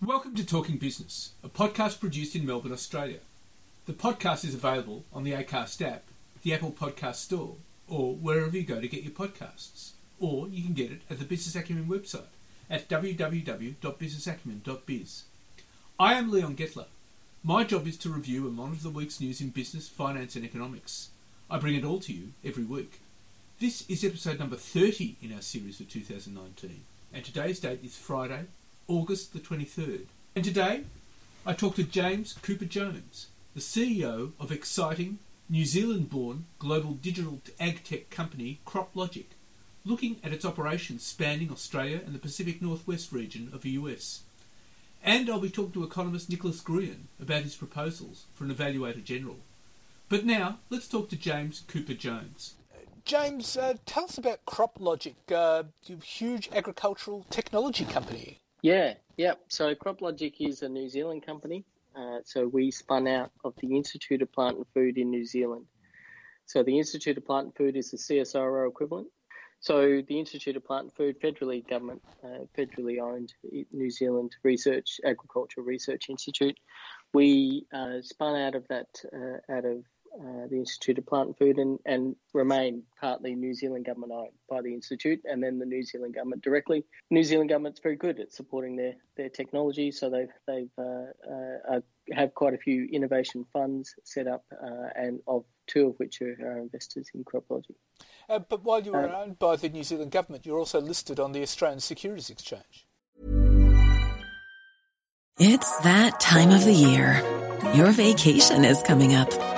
Welcome to Talking Business, a podcast produced in Melbourne, Australia. The podcast is available on the Acast app, the Apple Podcast Store, or wherever you go to get your podcasts. Or you can get it at the Business Acumen website at www.businessacumen.biz. I am Leon Gettler. My job is to review and monitor the week's news in business, finance, and economics. I bring it all to you every week. This is episode number 30 in our series for 2019, and today's date is Friday, August the 23rd. And today, I talk to James Cooper Jones, the CEO of exciting New Zealand born global digital ag tech company CropLogic, looking at its operations spanning Australia and the Pacific Northwest region of the US. And I'll be talking to economist Nicholas Gruen about his proposals for an Evaluator General. But now, let's talk to James Cooper Jones. James, uh, tell us about CropLogic, uh, huge agricultural technology company. Yeah, yeah. So CropLogic is a New Zealand company. Uh, so we spun out of the Institute of Plant and Food in New Zealand. So the Institute of Plant and Food is the CSIRO equivalent. So the Institute of Plant and Food, federally government, uh, federally owned New Zealand Research Agricultural Research Institute. We uh, spun out of that, uh, out of uh, the Institute of Plant and Food and, and remain partly New Zealand government owned by the Institute and then the New Zealand government directly. New Zealand government's very good at supporting their, their technology, so they've they've uh, uh, have quite a few innovation funds set up, uh, and of two of which are, are investors in CropLogic. Uh, but while you were owned by the New Zealand government, you're also listed on the Australian Securities Exchange. It's that time of the year. Your vacation is coming up.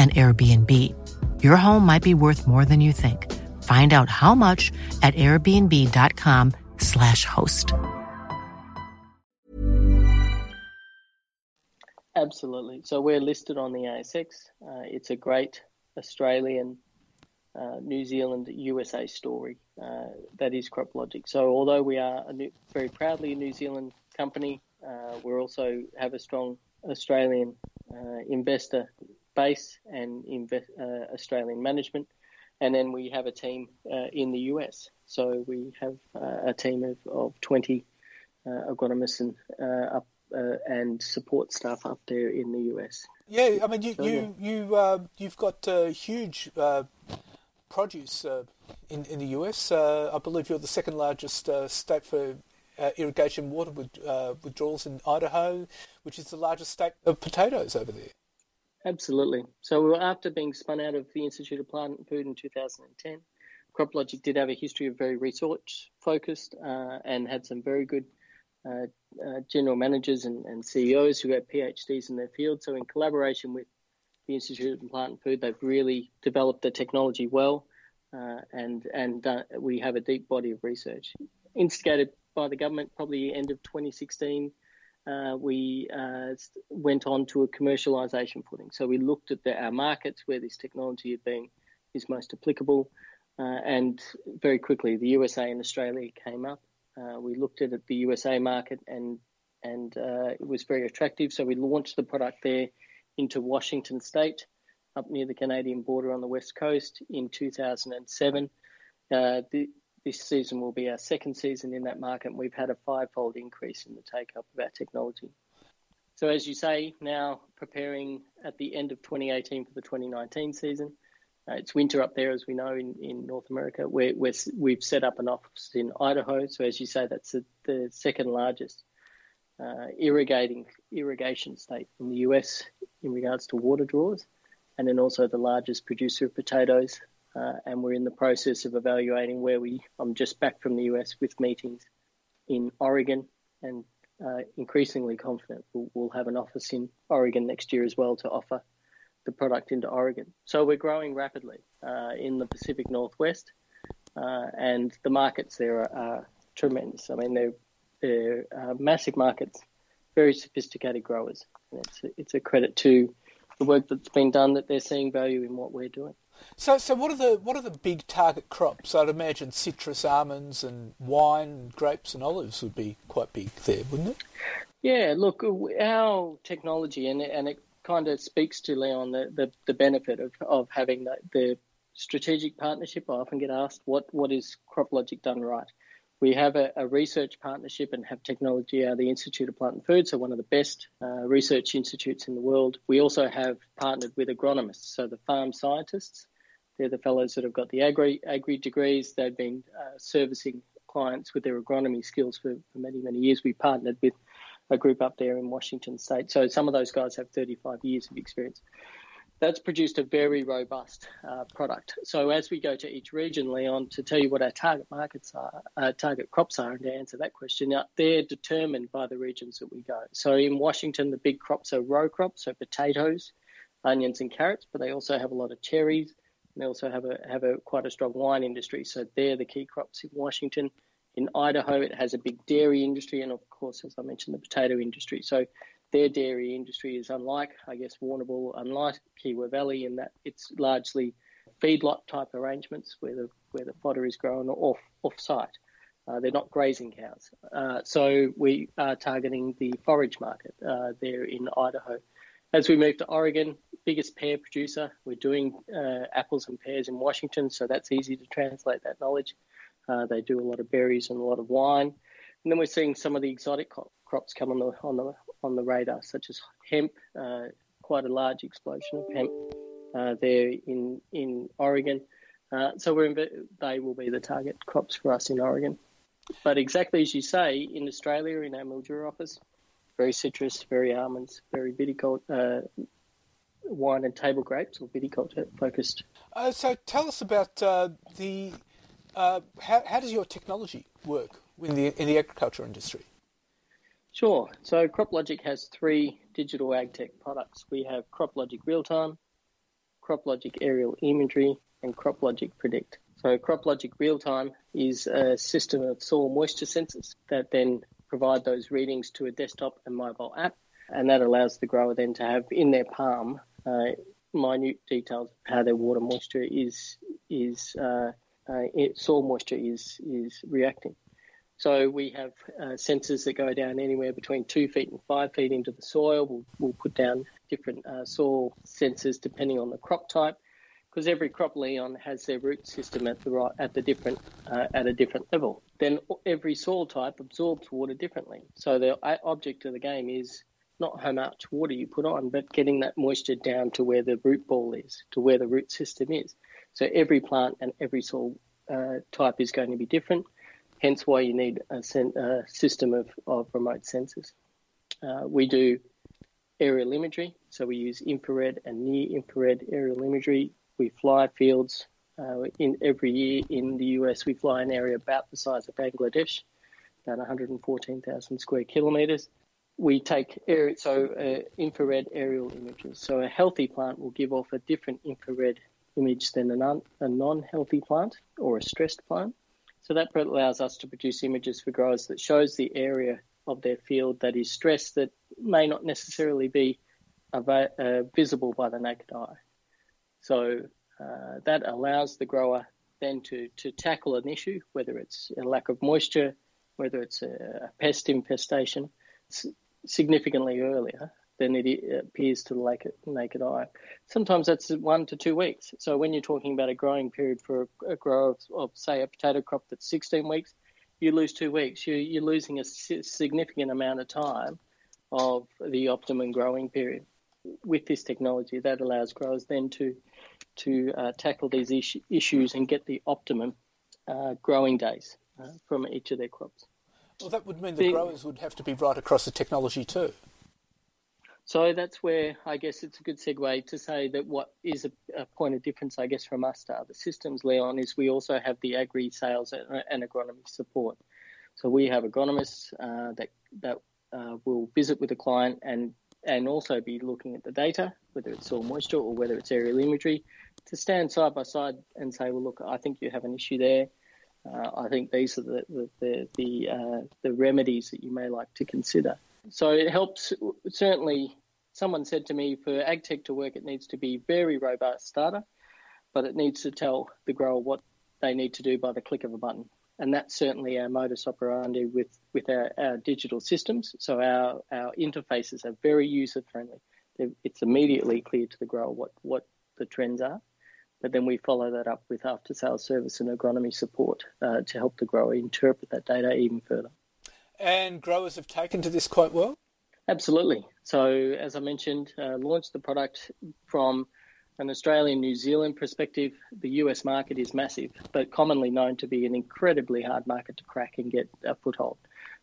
an Airbnb. Your home might be worth more than you think. Find out how much at airbnb.com/slash host. Absolutely. So we're listed on the ASX. Uh, it's a great Australian, uh, New Zealand, USA story. Uh, that is CropLogic. So although we are a new, very proudly a New Zealand company, uh, we also have a strong Australian uh, investor base and invest, uh, Australian management. And then we have a team uh, in the US. So we have a team of, of 20 agronomists and up and support staff up there in the US. Yeah, I mean, you so, you yeah. you uh, you've got uh, huge uh, produce in in the US. I believe you're the second largest state for irrigation water with, withdrawals in Idaho, which is the largest state of potatoes over there. Absolutely. So after being spun out of the Institute of Plant and Food in 2010, CropLogic did have a history of very research focused uh, and had some very good uh, uh, general managers and, and, CEOs who had PhDs in their field. So, in collaboration with the Institute of Plant and Food, they've really developed the technology well, uh, and and uh, we have a deep body of research instigated by the government. Probably end of 2016, uh, we went on to a commercialisation footing. So we looked at the, our markets where this technology had been is most applicable. Uh, and very quickly, the USA and Australia came up. Uh, we looked at the USA market and and uh, it was very attractive. So we launched the product there into Washington State, up near the Canadian border on the west coast in 2007. Uh, the, this season will be our second season in that market. And we've had a fivefold increase in the take up of our technology. So as you say, now preparing at the end of 2018 for the 2019 season. Uh, it's winter up there, as we know, in, in North America. We're, we have set up an office in Idaho. So, as you say, that's a, the second largest uh, irrigating irrigation state in the US in regards to water draws, and then also the largest producer of potatoes. Uh, and we're in the process of evaluating where we. I'm just back from the US with meetings in Oregon, and uh, increasingly confident we'll, we'll have an office in Oregon next year as well to offer the product into Oregon. So we're growing rapidly uh, in the Pacific Northwest, uh, and the markets there are, are, tremendous. I mean, they're, they're uh, massive markets, very sophisticated growers. And it's, it's a credit to the work that's been done that they're seeing value in what we're doing. So, so what are the what are the big target crops? I'd imagine citrus, almonds, and wine, grapes, and olives would be quite big there, wouldn't it? Yeah, look, uh, our technology and and it kind of speaks to Leon the, the, the benefit of, of having the, the strategic partnership. I often get asked what what is CropLogic done right. We have a, a, research partnership and have technology out of the Institute of Plant and Food, so one of the best uh, research institutes in the world. We also have partnered with agronomists, so the farm scientists. They're the fellows that have got the agri agri degrees. They've been uh, servicing clients with their agronomy skills for, for many many years. We partnered with a group up there in Washington State. So some of those guys have 35 years of experience. That's produced a very robust uh, product. So as we go to each region, Leon, to tell you what our target markets are, uh, target crops are, and to answer that question, now they're determined by the regions that we go. So in Washington, the big crops are row crops, so potatoes, onions, and carrots, but they also have a lot of cherries. And they also have a have a quite a strong wine industry. So they're the key crops in Washington. In Idaho, it has a big dairy industry, and of course, as I mentioned, the potato industry. So their dairy industry is unlike, I guess, Warrnambool, unlike Kiewa Valley, in that it's largely feedlot type arrangements where the where the fodder is grown off off site. Uh, they're not grazing cows. Uh, so we are targeting the forage market uh, there in Idaho. As we move to Oregon, biggest pear producer, we're doing uh, apples and pears in Washington, so that's easy to translate that knowledge. Uh, they do a lot of berries and a lot of wine. And then we're seeing some of the exotic crops come on the on the on the radar, such as hemp. Uh, quite a large explosion of hemp uh, there in in Oregon. Uh, so we're in, they will be the target crops for us in Oregon. But exactly as you say, in Australia, in our Mildura office, very citrus, very almonds, very viticulture, uh, wine and table grapes or viticulture focused. Uh, so tell us about the how, how does your technology work in the, in the agriculture industry? Sure. So CropLogic has three digital ag tech products. We have CropLogic Real Time, CropLogic Aerial Imagery, and CropLogic Predict. So CropLogic Real Time is a system of soil moisture sensors that then provide those readings to a desktop and mobile app, and that allows the grower then to have in their palm uh, minute details of how their water moisture is is uh, uh, soil moisture is is reacting. So we have uh, sensors that go down anywhere between two feet and five feet into the soil. We'll, we'll put down different uh, soil sensors depending on the crop type, because every crop Leon has their root system at the right at the different uh, at a different level. Then every soil type absorbs water differently. So the object of the game is not how much water you put on, but getting that moisture down to where the root ball is, to where the root system is. So every plant and every soil uh, type is going to be different, hence why you need a, sen- a system of, of remote sensors. Uh, we do aerial imagery, so we use infrared and near infrared aerial imagery. We fly fields Uh, in every year in the US, we fly an area about the size of Bangladesh, about 114,000 square kilometres. We take air, so uh, infrared aerial images. So a healthy plant will give off a different infrared image than a, non, a non-healthy plant or a stressed plant. So that allows us to produce images for growers that shows the area of their field that is stressed that may not necessarily be uh, visible by the naked eye. So uh, that allows the grower then to, to tackle an issue, whether it's a lack of moisture, whether it's a pest infestation, significantly earlier than it appears to the naked eye. Sometimes that's one to two weeks. So when you're talking about a growing period for a, grower of, of, say, a potato crop that's 16 weeks, you lose two weeks. You're, you're losing a significant amount of time of the optimum growing period. With this technology, that allows growers then to to uh, tackle these is- issues and get the optimum uh, growing days uh, from each of their crops. Well, that would mean the, the growers would have to be right across the technology too. So that's where I guess it's a good segue to say that what is a, a, point of difference, I guess, from us to other systems, Leon, is we also have the agri sales and, agronomy support. So we have agronomists uh, that that uh, will visit with a client and and also be looking at the data, whether it's soil moisture or whether it's aerial imagery, to stand side by side and say, well, look, I think you have an issue there. Uh, I think these are the the the the, uh, the remedies that you may like to consider. So it helps. Certainly, someone said to me, for AgTech to work, it needs to be very robust data, but it needs to tell the grower what they need to do by the click of a button. And that's certainly our modus operandi with, with our, our digital systems. So our, our interfaces are very user friendly. It's immediately clear to the grower what, what the trends are. But then we follow that up with after sales service and agronomy support uh, to help the grower interpret that data even further. And growers have taken to this quite well? Absolutely. So, as I mentioned, uh, launched the product from an Australian New Zealand perspective. The US market is massive, but commonly known to be an incredibly hard market to crack and get a foothold.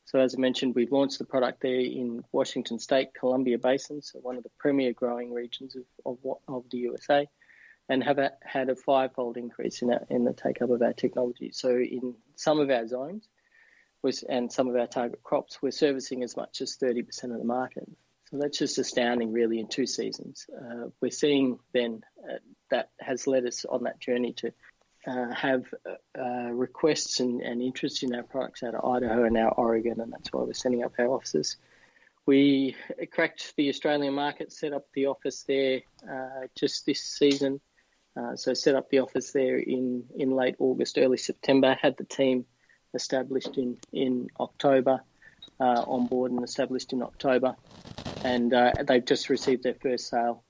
So, as I mentioned, we've launched the product there in Washington State, Columbia Basin, so one of the premier growing regions of, of, of the USA, and have a, had a fivefold increase in, in the take up of our technology. So, in some of our zones, and some of our target crops, we're servicing as much as 30% of the market. So that's just astounding, really, in two seasons. Uh, we're seeing then uh, that has led us on that journey to uh, have uh, requests and, and, interest in our products out of Idaho and now Oregon, and that's why we're setting up our offices. We cracked the Australian market, set up the office there uh, just this season. Uh, so set up the office there in, in late August, early September, had the team established in, in October, uh, on board and established in October. And uh, they've just received their first sale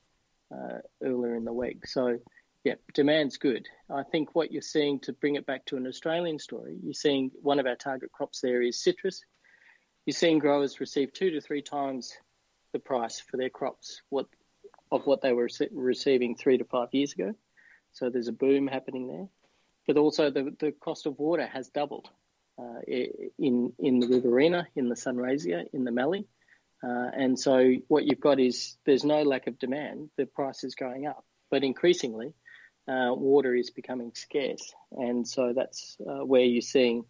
uh, earlier in the week. So, yeah, demand's good. I think what you're seeing to bring it back to an Australian story, you're seeing one of our target crops there is citrus. You're seeing growers receive two to three times the price for their crops what of what they were receiving three to five years ago. So there's a boom happening there. But also the, the cost of water has doubled uh, in in the Riverina, in the Sunraysia, in the Mallee. Uh, and so what you've got is there's no lack of demand. The price is going up, but increasingly, uh, water is becoming scarce, and so that's uh, where you're seeing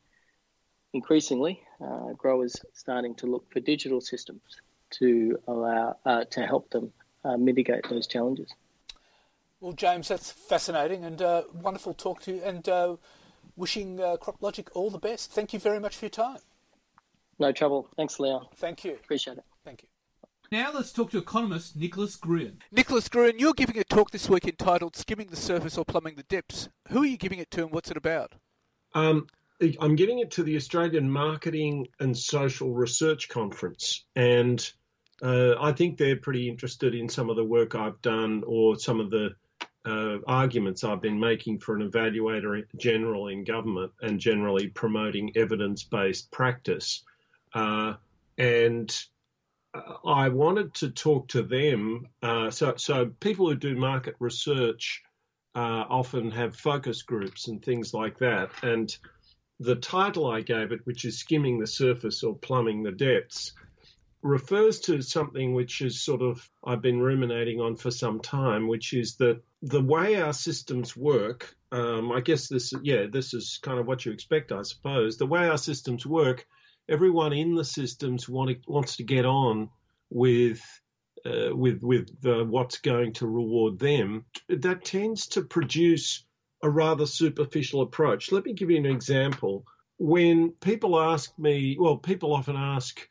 increasingly uh, growers starting to look for digital systems to allow to help them mitigate those challenges. Well, James, that's fascinating and wonderful talk to you, and wishing uh, CropLogic all the best. Thank you very much for your time. No trouble. Thanks, Leon. Thank you. Appreciate it. Thank you. Now let's talk to economist Nicholas Gruen. Nicholas Gruen, you're giving a talk this week entitled Skimming the Surface or Plumbing the Depths. Who are you giving it to and what's it about? Um, I'm giving it to the Australian Marketing and Social Research Conference. And uh, I think they're pretty interested in some of the work I've done or some of the uh, arguments I've been making for an evaluator general in government and generally promoting evidence based practice. Uh, and uh, I wanted to talk to them. Uh, so, so people who do market research uh, often have focus groups and things like that. And the title I gave it, which is Skimming the Surface or Plumbing the Depths, refers to something which is sort of I've been ruminating on for some time, which is that the way our systems work. Um, I guess this, yeah, this is kind of what you expect, I suppose. The way our systems work, everyone in the systems want to, wants to get on with uh, with with uh, what's going to reward them. That tends to produce a rather superficial approach. Let me give you an example. When people ask me, well, people often ask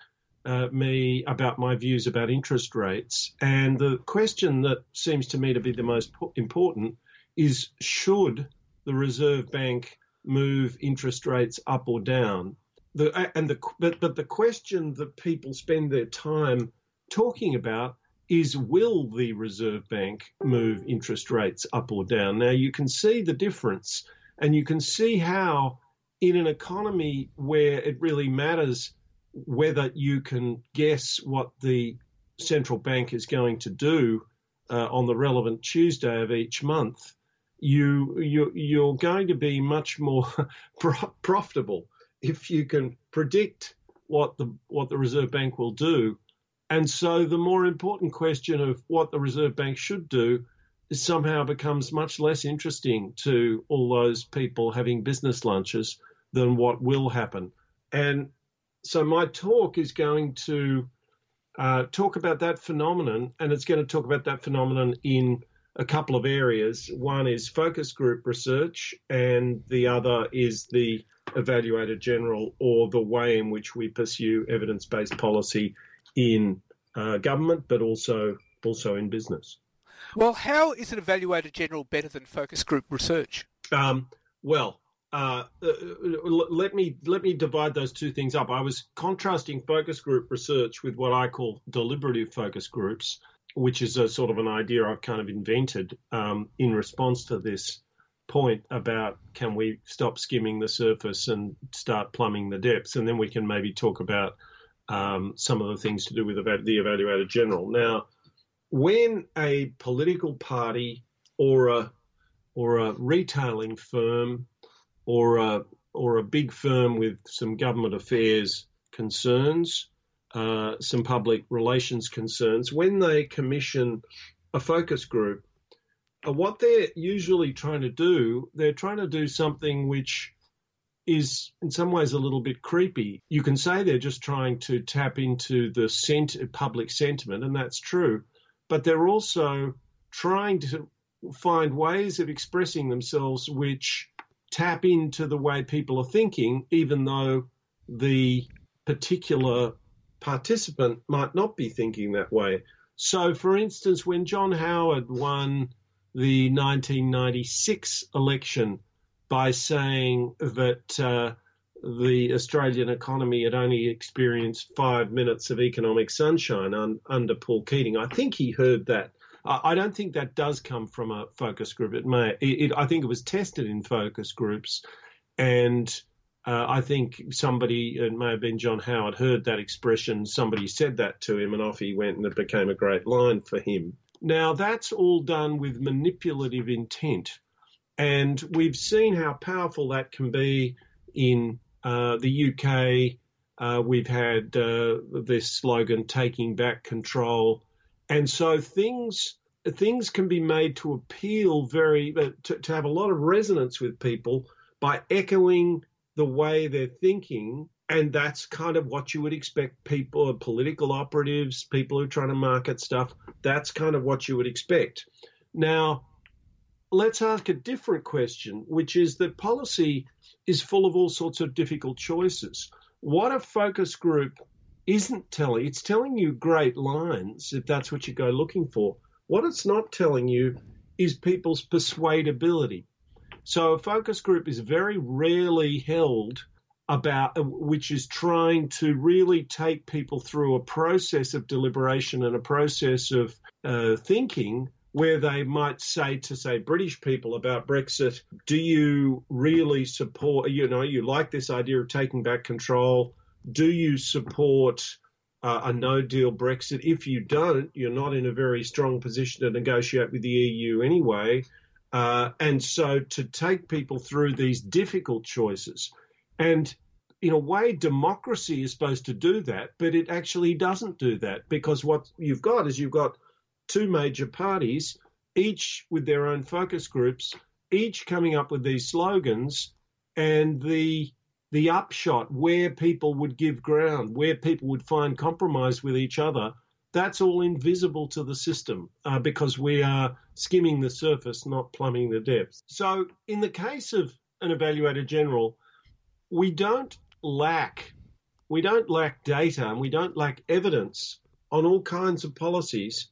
uh, me about my views about interest rates. And the question that seems to me to be the most important is should the Reserve Bank move interest rates up or down? The, and the, but, but the question that people spend their time talking about is will the Reserve Bank move interest rates up or down? Now, you can see the difference, and you can see how, in an economy where it really matters whether you can guess what the central bank is going to do uh, on the relevant Tuesday of each month, you, you you're going to be much more profitable if you can predict what the what the Reserve Bank will do. And so the more important question of what the Reserve Bank should do somehow becomes much less interesting to all those people having business lunches than what will happen. And so my talk is going to uh, talk about that phenomenon, and it's going to talk about that phenomenon in a couple of areas. One is focus group research, and the other is the evaluator general, or the way in which we pursue evidence-based policy in uh, government, but also also in business. Well, how is an evaluator general better than focus group research? Um, well, uh, uh, let me let me divide those two things up. I was contrasting focus group research with what I call deliberative focus groups, which is a sort of an idea I've kind of invented um, in response to this point about can we stop skimming the surface and start plumbing the depths, and then we can maybe talk about um, some of the things to do with the evaluator general. Now, when a political party or a or a retailing firm or a, or a big firm with some government affairs concerns, uh, some public relations concerns, when they commission a focus group, uh, what they're usually trying to do, they're trying to do something which is in some ways a little bit creepy. You can say they're just trying to tap into the public sentiment, and that's true, but they're also trying to find ways of expressing themselves which tap into the way people are thinking, even though the particular participant might not be thinking that way. So, for instance, when John Howard won the 1996 election by saying that uh, the Australian economy had only experienced five minutes of economic sunshine un- under Paul Keating, I think he heard that I don't think that does come from a focus group. It may. It, it, I think it was tested in focus groups, and uh, I think somebody, it may have been John Howard, heard that expression. Somebody said that to him, and off he went, and it became a great line for him. Now that's all done with manipulative intent, and we've seen how powerful that can be in uh, the UK. Uh, we've had uh, this slogan, "Taking Back Control." And so things things can be made to appeal very uh, to, to have a lot of resonance with people by echoing the way they're thinking. And that's kind of what you would expect people political operatives people who are trying to market stuff that's kind of what you would expect. Now let's ask a different question which is that policy is full of all sorts of difficult choices. What a focus group isn't telling, it's telling you great lines if that's what you go looking for. What it's not telling you is people's persuadability. So a focus group is very rarely held about, which is trying to really take people through a process of deliberation and a process of uh, thinking where they might say to say British people about Brexit, do you really support, you know, you like this idea of taking back control? Do you support uh, a no deal Brexit? If you don't, you're not in a very strong position to negotiate with the EU anyway. Uh, and so to take people through these difficult choices, and in a way, democracy is supposed to do that, but it actually doesn't do that because what you've got is you've got two major parties, each with their own focus groups, each coming up with these slogans, and the the upshot where people would give ground, where people would find compromise with each other, that's all invisible to the system uh, because we are skimming the surface, not plumbing the depths. So, in the case of an evaluator general, we don't lack we don't lack data and we don't lack evidence on all kinds of policies.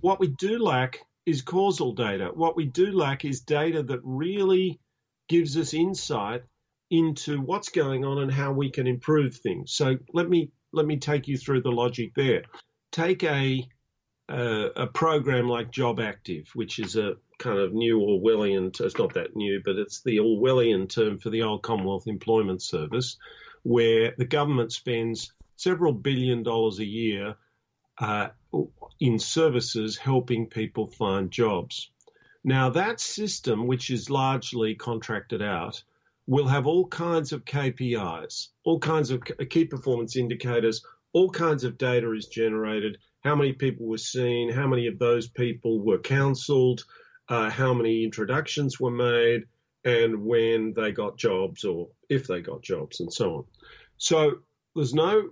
What we do lack is causal data. What we do lack is data that really gives us insight into what's going on and how we can improve things. So let me let me take you through the logic there. Take a uh, a program like Job Active, which is a kind of new Orwellian. It's not that new, but it's the Orwellian term for the old Commonwealth Employment Service, where the government spends several billion dollars a year uh, in services helping people find jobs. Now, that system, which is largely contracted out, will have all kinds of KPIs, all kinds of key performance indicators, all kinds of data is generated. How many people were seen? How many of those people were counselled? Uh, how many introductions were made? And when they got jobs or if they got jobs and so on. So there's no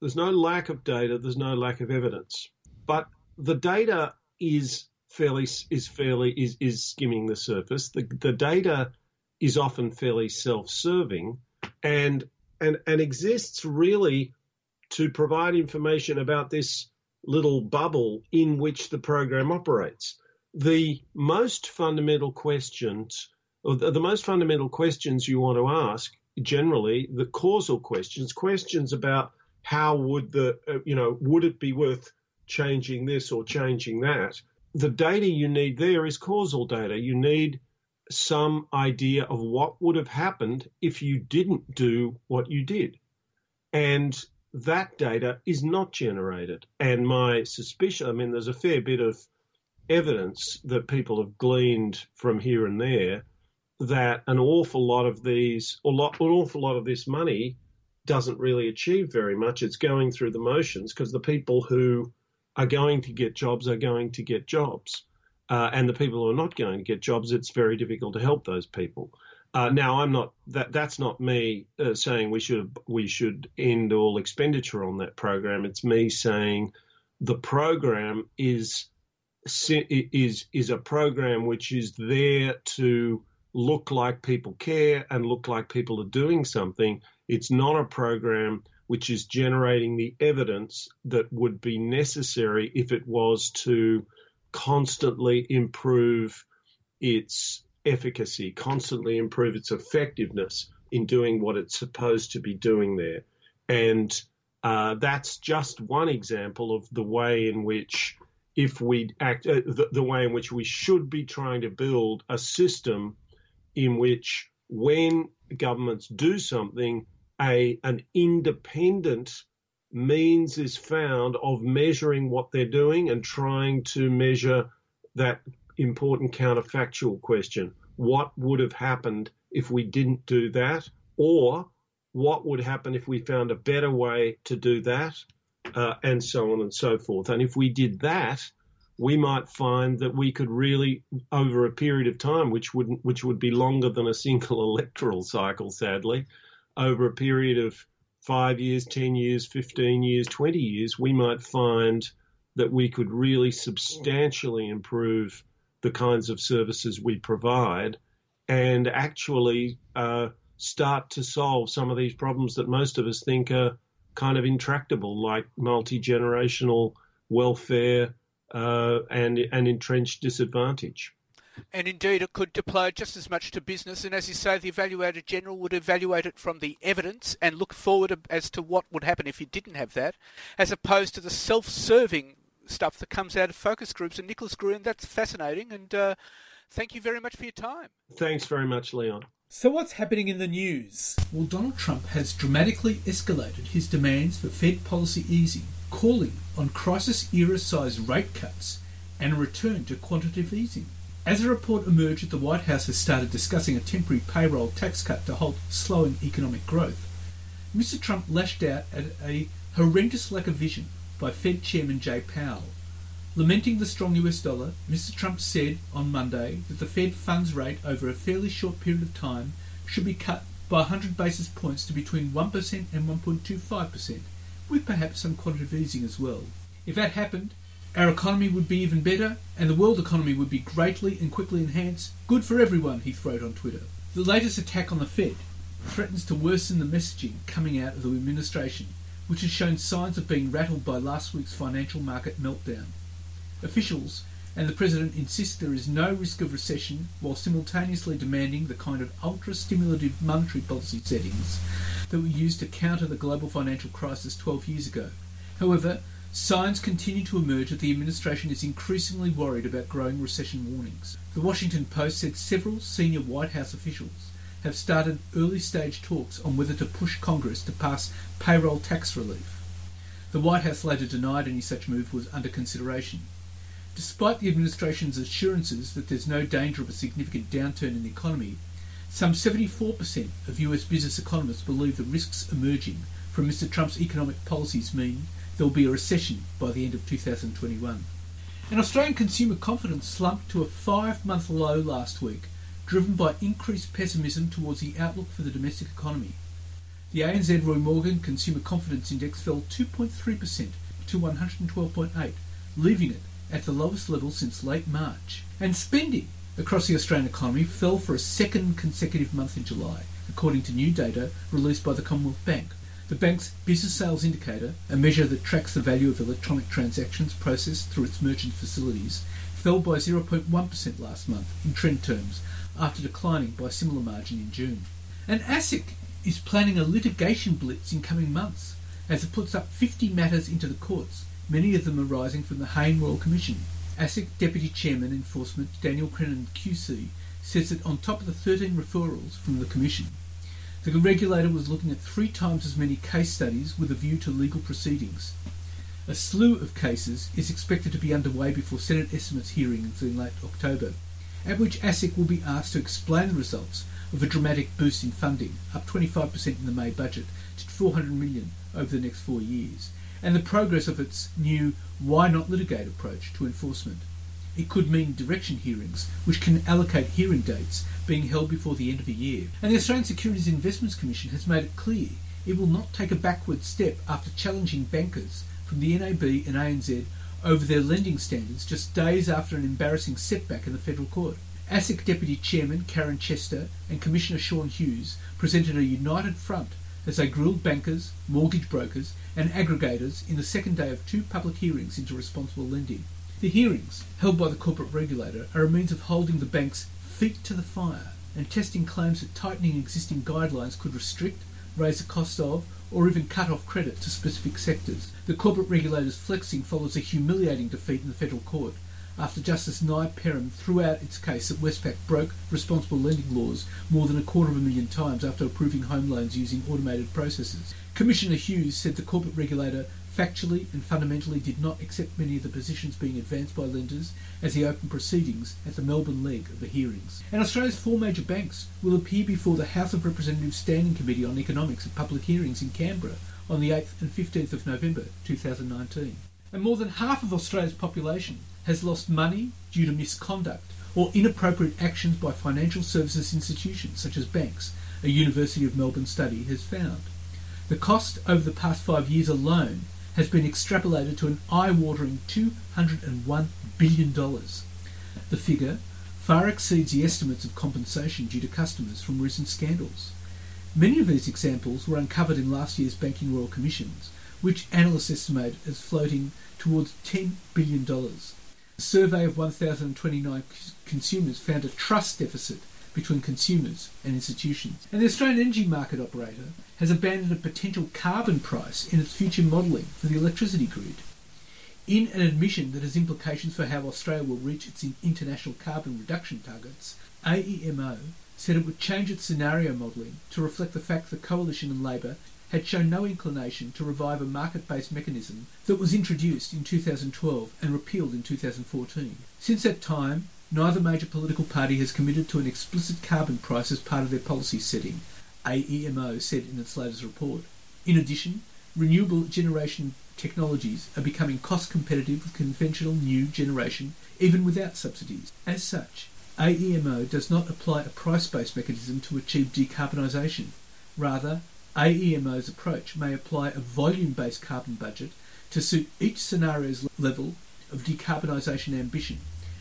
there's no lack of data, there's no lack of evidence. But the data is fairly is fairly is, is skimming the surface. The the data is often fairly self-serving and and and exists really to provide information about this little bubble in which the program operates. The most fundamental questions, or the most fundamental questions you want to ask, generally, the causal questions, questions about how would the, uh, you know, would it be worth changing this or changing that? The data you need there is causal data. You need some idea of what would have happened if you didn't do what you did. And that data is not generated. And my suspicion, I mean, there's a fair bit of evidence that people have gleaned from here and there that an awful lot of these, lot, an awful lot of this money doesn't really achieve very much. It's going through the motions because the people who are going to get jobs are going to get jobs. Uh, and the people who are not going to get jobs, it's very difficult to help those people. Uh, now, I'm not that. That's not me uh, saying we should we should end all expenditure on that program. It's me saying the program is is is a program which is there to look like people care and look like people are doing something. It's not a program which is generating the evidence that would be necessary if it was to constantly improve its efficacy, constantly improve its effectiveness in doing what it's supposed to be doing there. And uh, that's just one example of the way in which, if we act, uh, the, the way in which we should be trying to build a system in which, when governments do something, a an independent means is found of measuring what they're doing and trying to measure that important counterfactual question. What would have happened if we didn't do that? Or what would happen if we found a better way to do that? Uh, and so on and so forth. And if we did that, we might find that we could really, over a period of time, which would which would be longer than a single electoral cycle, sadly, over a period of five years, 10 years, 15 years, 20 years, we might find that we could really substantially improve the kinds of services we provide and actually uh, start to solve some of these problems that most of us think are kind of intractable, like multi generational welfare uh, and, and entrenched disadvantage. And indeed, it could apply just as much to business. And as you say, the evaluator general would evaluate it from the evidence and look forward as to what would happen if you didn't have that, as opposed to the self serving stuff that comes out of focus groups. And Nicholas Gruen, that's fascinating. And uh, thank you very much for your time. Thanks very much, Leon. So, what's happening in the news? Well, Donald Trump has dramatically escalated his demands for Fed policy easing, calling on crisis era sized rate cuts and a return to quantitative easing. As a report emerged that the White House has started discussing a temporary payroll tax cut to halt slowing economic growth, Mr. Trump lashed out at a horrendous lack of vision by Fed Chairman Jay Powell. Lamenting the strong US dollar, Mr. Trump said on Monday that the Fed funds rate over a fairly short period of time should be cut by 100 basis points to between 1% and 1.25%, with perhaps some quantitative easing as well. If that happened, our economy would be even better, and the world economy would be greatly and quickly enhanced. Good for everyone, he wrote on Twitter. The latest attack on the Fed threatens to worsen the messaging coming out of the administration, which has shown signs of being rattled by last week's financial market meltdown. Officials and the President insist there is no risk of recession while simultaneously demanding the kind of ultra stimulative monetary policy settings that were used to counter the global financial crisis 12 years ago. However, signs continue to emerge that the administration is increasingly worried about growing recession warnings. The Washington Post said several senior White House officials have started early stage talks on whether to push Congress to pass payroll tax relief. The White House later denied any such move was under consideration. Despite the administration's assurances that there's no danger of a significant downturn in the economy, some 74% of US business economists believe the risks emerging from Mr. Trump's economic policies mean there will be a recession by the end of 2021. And Australian consumer confidence slumped to a five month low last week, driven by increased pessimism towards the outlook for the domestic economy. The ANZ Roy Morgan Consumer Confidence Index fell 2.3% to 112.8, leaving it at the lowest level since late March. And spending across the Australian economy fell for a second consecutive month in July, according to new data released by the Commonwealth Bank. The bank's business sales indicator, a measure that tracks the value of electronic transactions processed through its merchant facilities, fell by 0.1% last month in trend terms, after declining by a similar margin in June. And ASIC is planning a litigation blitz in coming months as it puts up 50 matters into the courts many of them arising from the Hayne Royal Commission. ASIC Deputy Chairman Enforcement Daniel Crennan QC says that on top of the 13 referrals from the Commission, the regulator was looking at three times as many case studies with a view to legal proceedings. A slew of cases is expected to be underway before Senate estimates hearings in late October, at which ASIC will be asked to explain the results of a dramatic boost in funding, up 25% in the May budget to 400 million over the next four years, and the progress of its new why not litigate approach to enforcement. It could mean direction hearings, which can allocate hearing dates being held before the end of a year. And the Australian Securities Investments Commission has made it clear it will not take a backward step after challenging bankers from the NAB and ANZ over their lending standards just days after an embarrassing setback in the federal court. ASIC Deputy Chairman Karen Chester and Commissioner Sean Hughes presented a united front as they grilled bankers, mortgage brokers, and aggregators in the second day of two public hearings into responsible lending. The hearings, held by the corporate regulator, are a means of holding the banks feet to the fire and testing claims that tightening existing guidelines could restrict, raise the cost of, or even cut off credit to specific sectors. The corporate regulator's flexing follows a humiliating defeat in the federal court after Justice Nye Perram threw out its case that Westpac broke responsible lending laws more than a quarter of a million times after approving home loans using automated processes. Commissioner Hughes said the corporate regulator factually and fundamentally did not accept many of the positions being advanced by lenders as he opened proceedings at the Melbourne leg of the hearings. And Australia's four major banks will appear before the House of Representatives Standing Committee on Economics at public hearings in Canberra on the 8th and 15th of November 2019. And more than half of Australia's population has lost money due to misconduct or inappropriate actions by financial services institutions such as banks, a University of Melbourne study has found. The cost over the past five years alone has been extrapolated to an eye-watering $201 billion. The figure far exceeds the estimates of compensation due to customers from recent scandals. Many of these examples were uncovered in last year's Banking Royal Commissions, which analysts estimate as floating towards $10 billion. A survey of 1,029 consumers found a trust deficit between consumers and institutions. And the Australian Energy Market Operator has abandoned a potential carbon price in its future modelling for the electricity grid. In an admission that has implications for how Australia will reach its international carbon reduction targets, AEMO said it would change its scenario modelling to reflect the fact that Coalition and Labor had shown no inclination to revive a market-based mechanism that was introduced in 2012 and repealed in 2014. Since that time, neither major political party has committed to an explicit carbon price as part of their policy setting, AEMO said in its latest report. In addition, renewable generation technologies are becoming cost competitive with conventional new generation even without subsidies. As such, AEMO does not apply a price-based mechanism to achieve decarbonisation. Rather, AEMO's approach may apply a volume-based carbon budget to suit each scenario's level of decarbonisation ambition,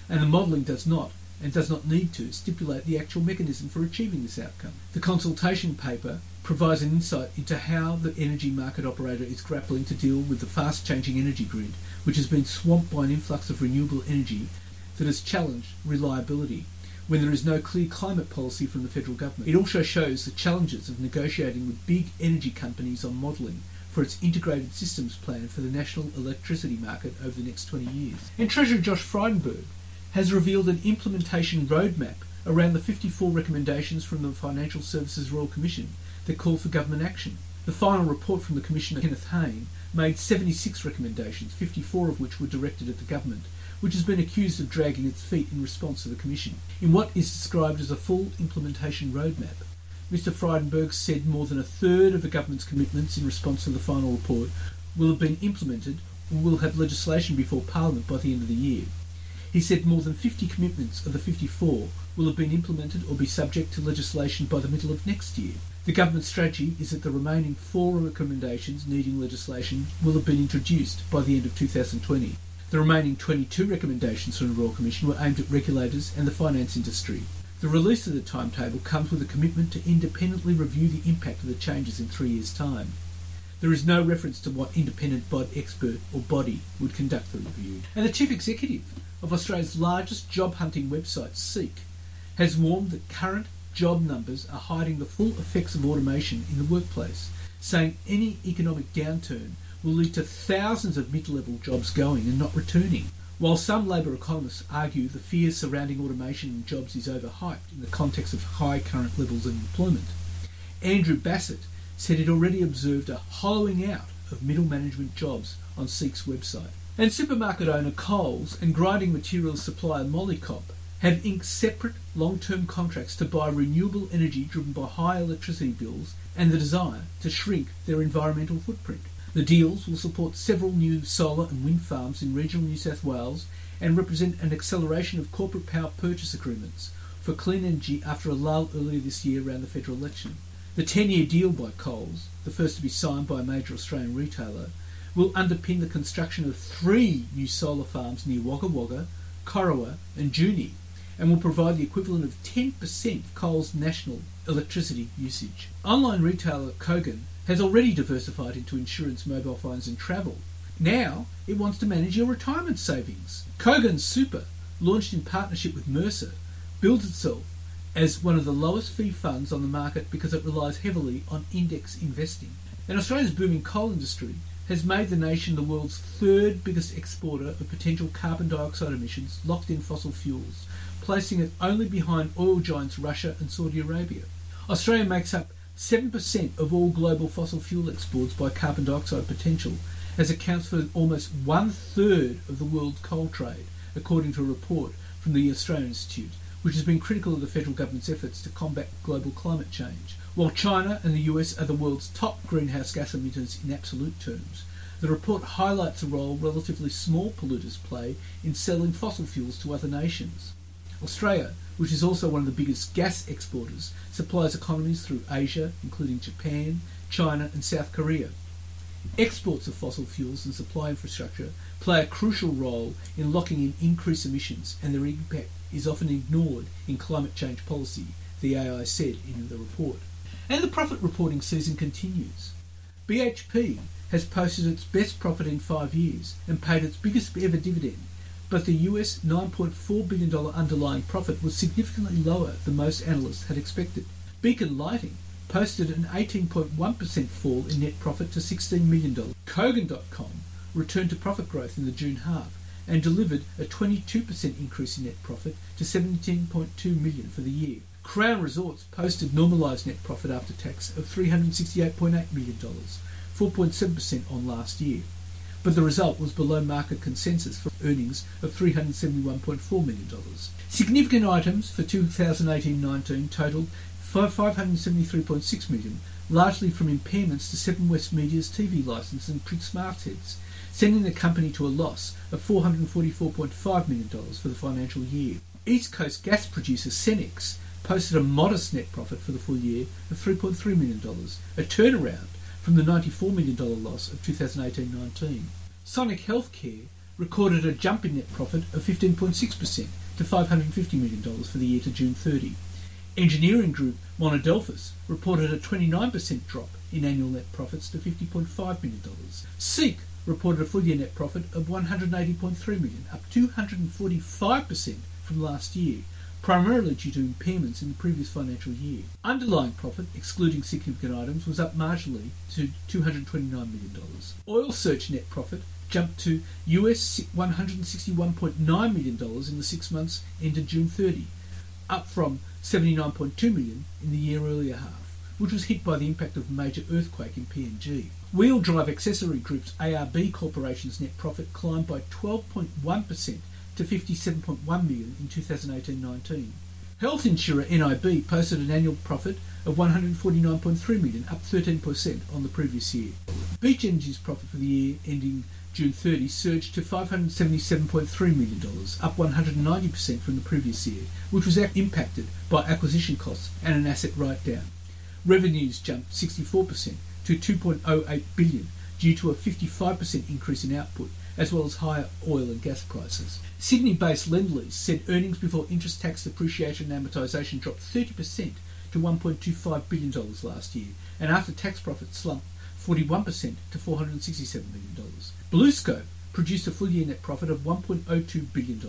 and the modelling does not and does not need to stipulate the actual mechanism for achieving this outcome. The consultation paper provides an insight into how the energy market operator is grappling to deal with the fast changing energy grid, which has been swamped by an influx of renewable energy that has challenged reliability when there is no clear climate policy from the federal government. It also shows the challenges of negotiating with big energy companies on modelling for its integrated systems plan for the national electricity market over the next 20 years. And Treasurer Josh Frydenberg has revealed an implementation roadmap around the 54 recommendations from the Financial Services Royal Commission that call for government action. The final report from the Commissioner, Kenneth Hayne, made 76 recommendations, 54 of which were directed at the government, which has been accused of dragging its feet in response to the Commission. In what is described as a full implementation roadmap, Mr Frydenberg said more than a third of the government's commitments in response to the final report will have been implemented or will have legislation before Parliament by the end of the year. He said more than 50 commitments of the 54 will have been implemented or be subject to legislation by the middle of next year. The government strategy is that the remaining four recommendations needing legislation will have been introduced by the end of 2020. The remaining 22 recommendations from the Royal Commission were aimed at regulators and the finance industry. The release of the timetable comes with a commitment to independently review the impact of the changes in three years' time. There is no reference to what independent bod expert or body would conduct the review. And the chief executive of Australia's largest job hunting website, Seek, has warned that current job numbers are hiding the full effects of automation in the workplace, saying any economic downturn will lead to thousands of mid level jobs going and not returning. While some Labor economists argue the fear surrounding automation in jobs is overhyped in the context of high current levels of employment, Andrew Bassett said it already observed a hollowing out of middle management jobs on Seek's website. And supermarket owner Coles and grinding materials supplier Molycop have inked separate long-term contracts to buy renewable energy driven by high electricity bills and the desire to shrink their environmental footprint. The deals will support several new solar and wind farms in regional New South Wales and represent an acceleration of corporate power purchase agreements for clean energy after a lull earlier this year around the federal election. The 10 year deal by Coles, the first to be signed by a major Australian retailer, will underpin the construction of three new solar farms near Wagga Wagga, Corowa, and Junee, and will provide the equivalent of 10% of Coles' national electricity usage. Online retailer Kogan has already diversified into insurance, mobile phones, and travel. Now it wants to manage your retirement savings. Kogan Super, launched in partnership with Mercer, builds itself as one of the lowest fee funds on the market because it relies heavily on index investing. And Australia's booming coal industry has made the nation the world's third biggest exporter of potential carbon dioxide emissions locked in fossil fuels, placing it only behind oil giants Russia and Saudi Arabia. Australia makes up 7% of all global fossil fuel exports by carbon dioxide potential, as it accounts for almost one third of the world's coal trade, according to a report from the Australian Institute, which has been critical of the federal government's efforts to combat global climate change. While China and the US are the world's top greenhouse gas emitters in absolute terms, the report highlights the role relatively small polluters play in selling fossil fuels to other nations. Australia, which is also one of the biggest gas exporters, supplies economies through Asia, including Japan, China, and South Korea. Exports of fossil fuels and supply infrastructure play a crucial role in locking in increased emissions, and their impact is often ignored in climate change policy, the AI said in the report. And the profit reporting season continues. BHP has posted its best profit in five years and paid its biggest ever dividend, but the US $9.4 billion underlying profit was significantly lower than most analysts had expected. Beacon Lighting posted an 18.1% fall in net profit to $16 million. Kogan.com returned to profit growth in the June half and delivered a 22% increase in net profit to 17.2 million for the year. Crown Resorts posted normalised net profit after tax of $368.8 million, 4.7% on last year. But the result was below market consensus for earnings of $371.4 million. Significant items for 2018-19 totalled 573.6 million, largely from impairments to Seven West Media's TV licence and print smart heads, sending the company to a loss of $444.5 million for the financial year. East Coast gas producer Cenex posted a modest net profit for the full year of $3.3 million, a turnaround from the $94 million loss of 2018-19. Sonic Healthcare recorded a jump in net profit of 15.6% to $550 million for the year to June 30. Engineering group Monadelphous reported a 29% drop in annual net profits to $50.5 million. Seek reported a full year net profit of 180.3 million, up 245% from last year, primarily due to impairments in the previous financial year. Underlying profit, excluding significant items, was up marginally to $229 million. Oil Search net profit jumped to US $161.9 million in the six months ended June 30, up from 79.2 million in the year earlier half, which was hit by the impact of a major earthquake in PNG. Wheel Drive Accessory Group's ARB Corporation's net profit climbed by 12.1% to 57.1 million in 2018-19. Health insurer NIB posted an annual profit of 149.3 million, up 13% on the previous year. Beach Energy's profit for the year ending June 30 surged to $577.3 million, up 190% from the previous year, which was impacted by acquisition costs and an asset write-down. Revenues jumped 64% to 2.08 billion due to a 55% increase in output as well as higher oil and gas prices. Sydney-based Lendlease said earnings before interest, tax, depreciation and amortisation dropped 30% to $1.25 billion last year, and after-tax profits slumped 41% to $467 million. BlueScope produced a full-year net profit of $1.02 billion.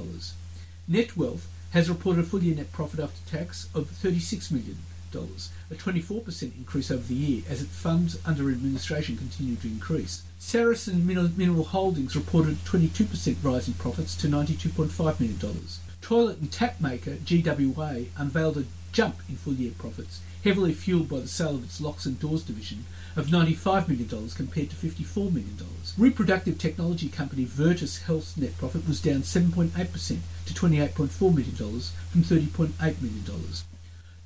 Netwealth has reported a full-year net profit after tax of $36 million, a 24% increase over the year as its funds under administration continue to increase. Saracen Mineral Holdings reported a 22% rise in profits to $92.5 million. Toilet and tap maker GWA unveiled a jump in full-year profits, heavily fueled by the sale of its locks and doors division, of $95 million compared to $54 million. Reproductive technology company Virtus Health's net profit was down 7.8% to $28.4 million from $30.8 million.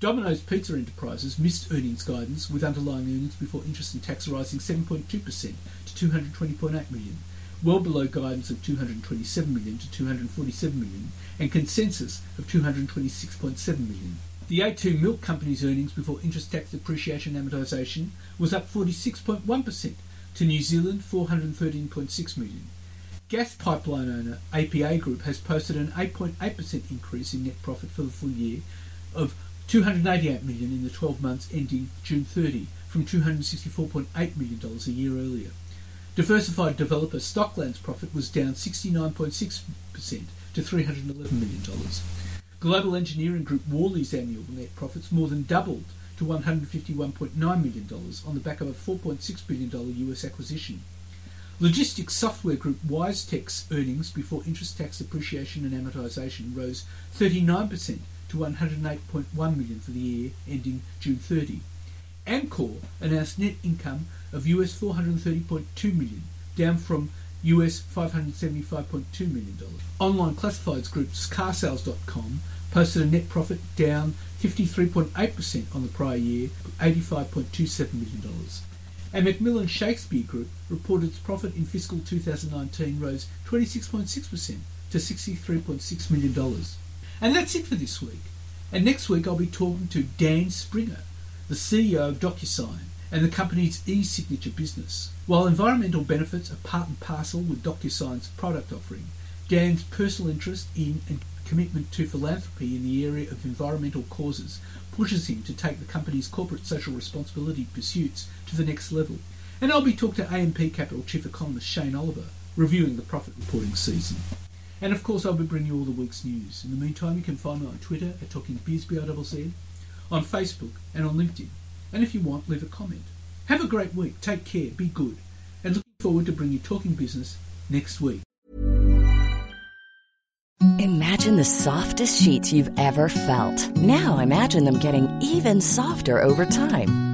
Domino's Pizza Enterprises missed earnings guidance with underlying earnings before interest and tax rising 7.2% to 220.8 million, well below guidance of 227 million to 247 million and consensus of 226.7 million. The A2 Milk Company's earnings before interest, tax, depreciation and amortisation was up 46.1% to New Zealand 413.6 million. Gas pipeline owner APA Group has posted an 8.8% increase in net profit for the full year of 288 million in the 12 months ending June 30 from 264.8 million dollars a year earlier. Diversified developer Stockland's profit was down 69.6% to 311 million dollars. Global engineering group Worley's annual net profits more than doubled to $151.9 million on the back of a $4.6 billion US acquisition. Logistics software group WiseTech's earnings before interest, tax, depreciation and amortisation rose 39% to 108.1 million for the year ending June 30. Amcor announced net income of US 430.2 million, down from US $575.2 million. Online classifieds group carsales.com posted a net profit down 53.8% on the prior year, $85.27 million. And Macmillan Shakespeare Group reported its profit in fiscal 2019 rose 26.6% to $63.6 million. And that's it for this week. And next week I'll be talking to Dan Springer, the CEO of DocuSign and the company's e-signature business. While environmental benefits are part and parcel with DocuSign's product offering, Dan's personal interest in and commitment to philanthropy in the area of environmental causes pushes him to take the company's corporate social responsibility pursuits to the next level. And I'll be talking to AMP Capital Chief Economist Shane Oliver, reviewing the profit reporting season. And of course, I'll be bringing you all the week's news. In the meantime, you can find me on Twitter at TalkingBizBRZZ, on Facebook, and on LinkedIn. And if you want, leave a comment. Have a great week. Take care. Be good. And looking forward to bringing you Talking Business next week. Imagine the softest sheets you've ever felt. Now imagine them getting even softer over time.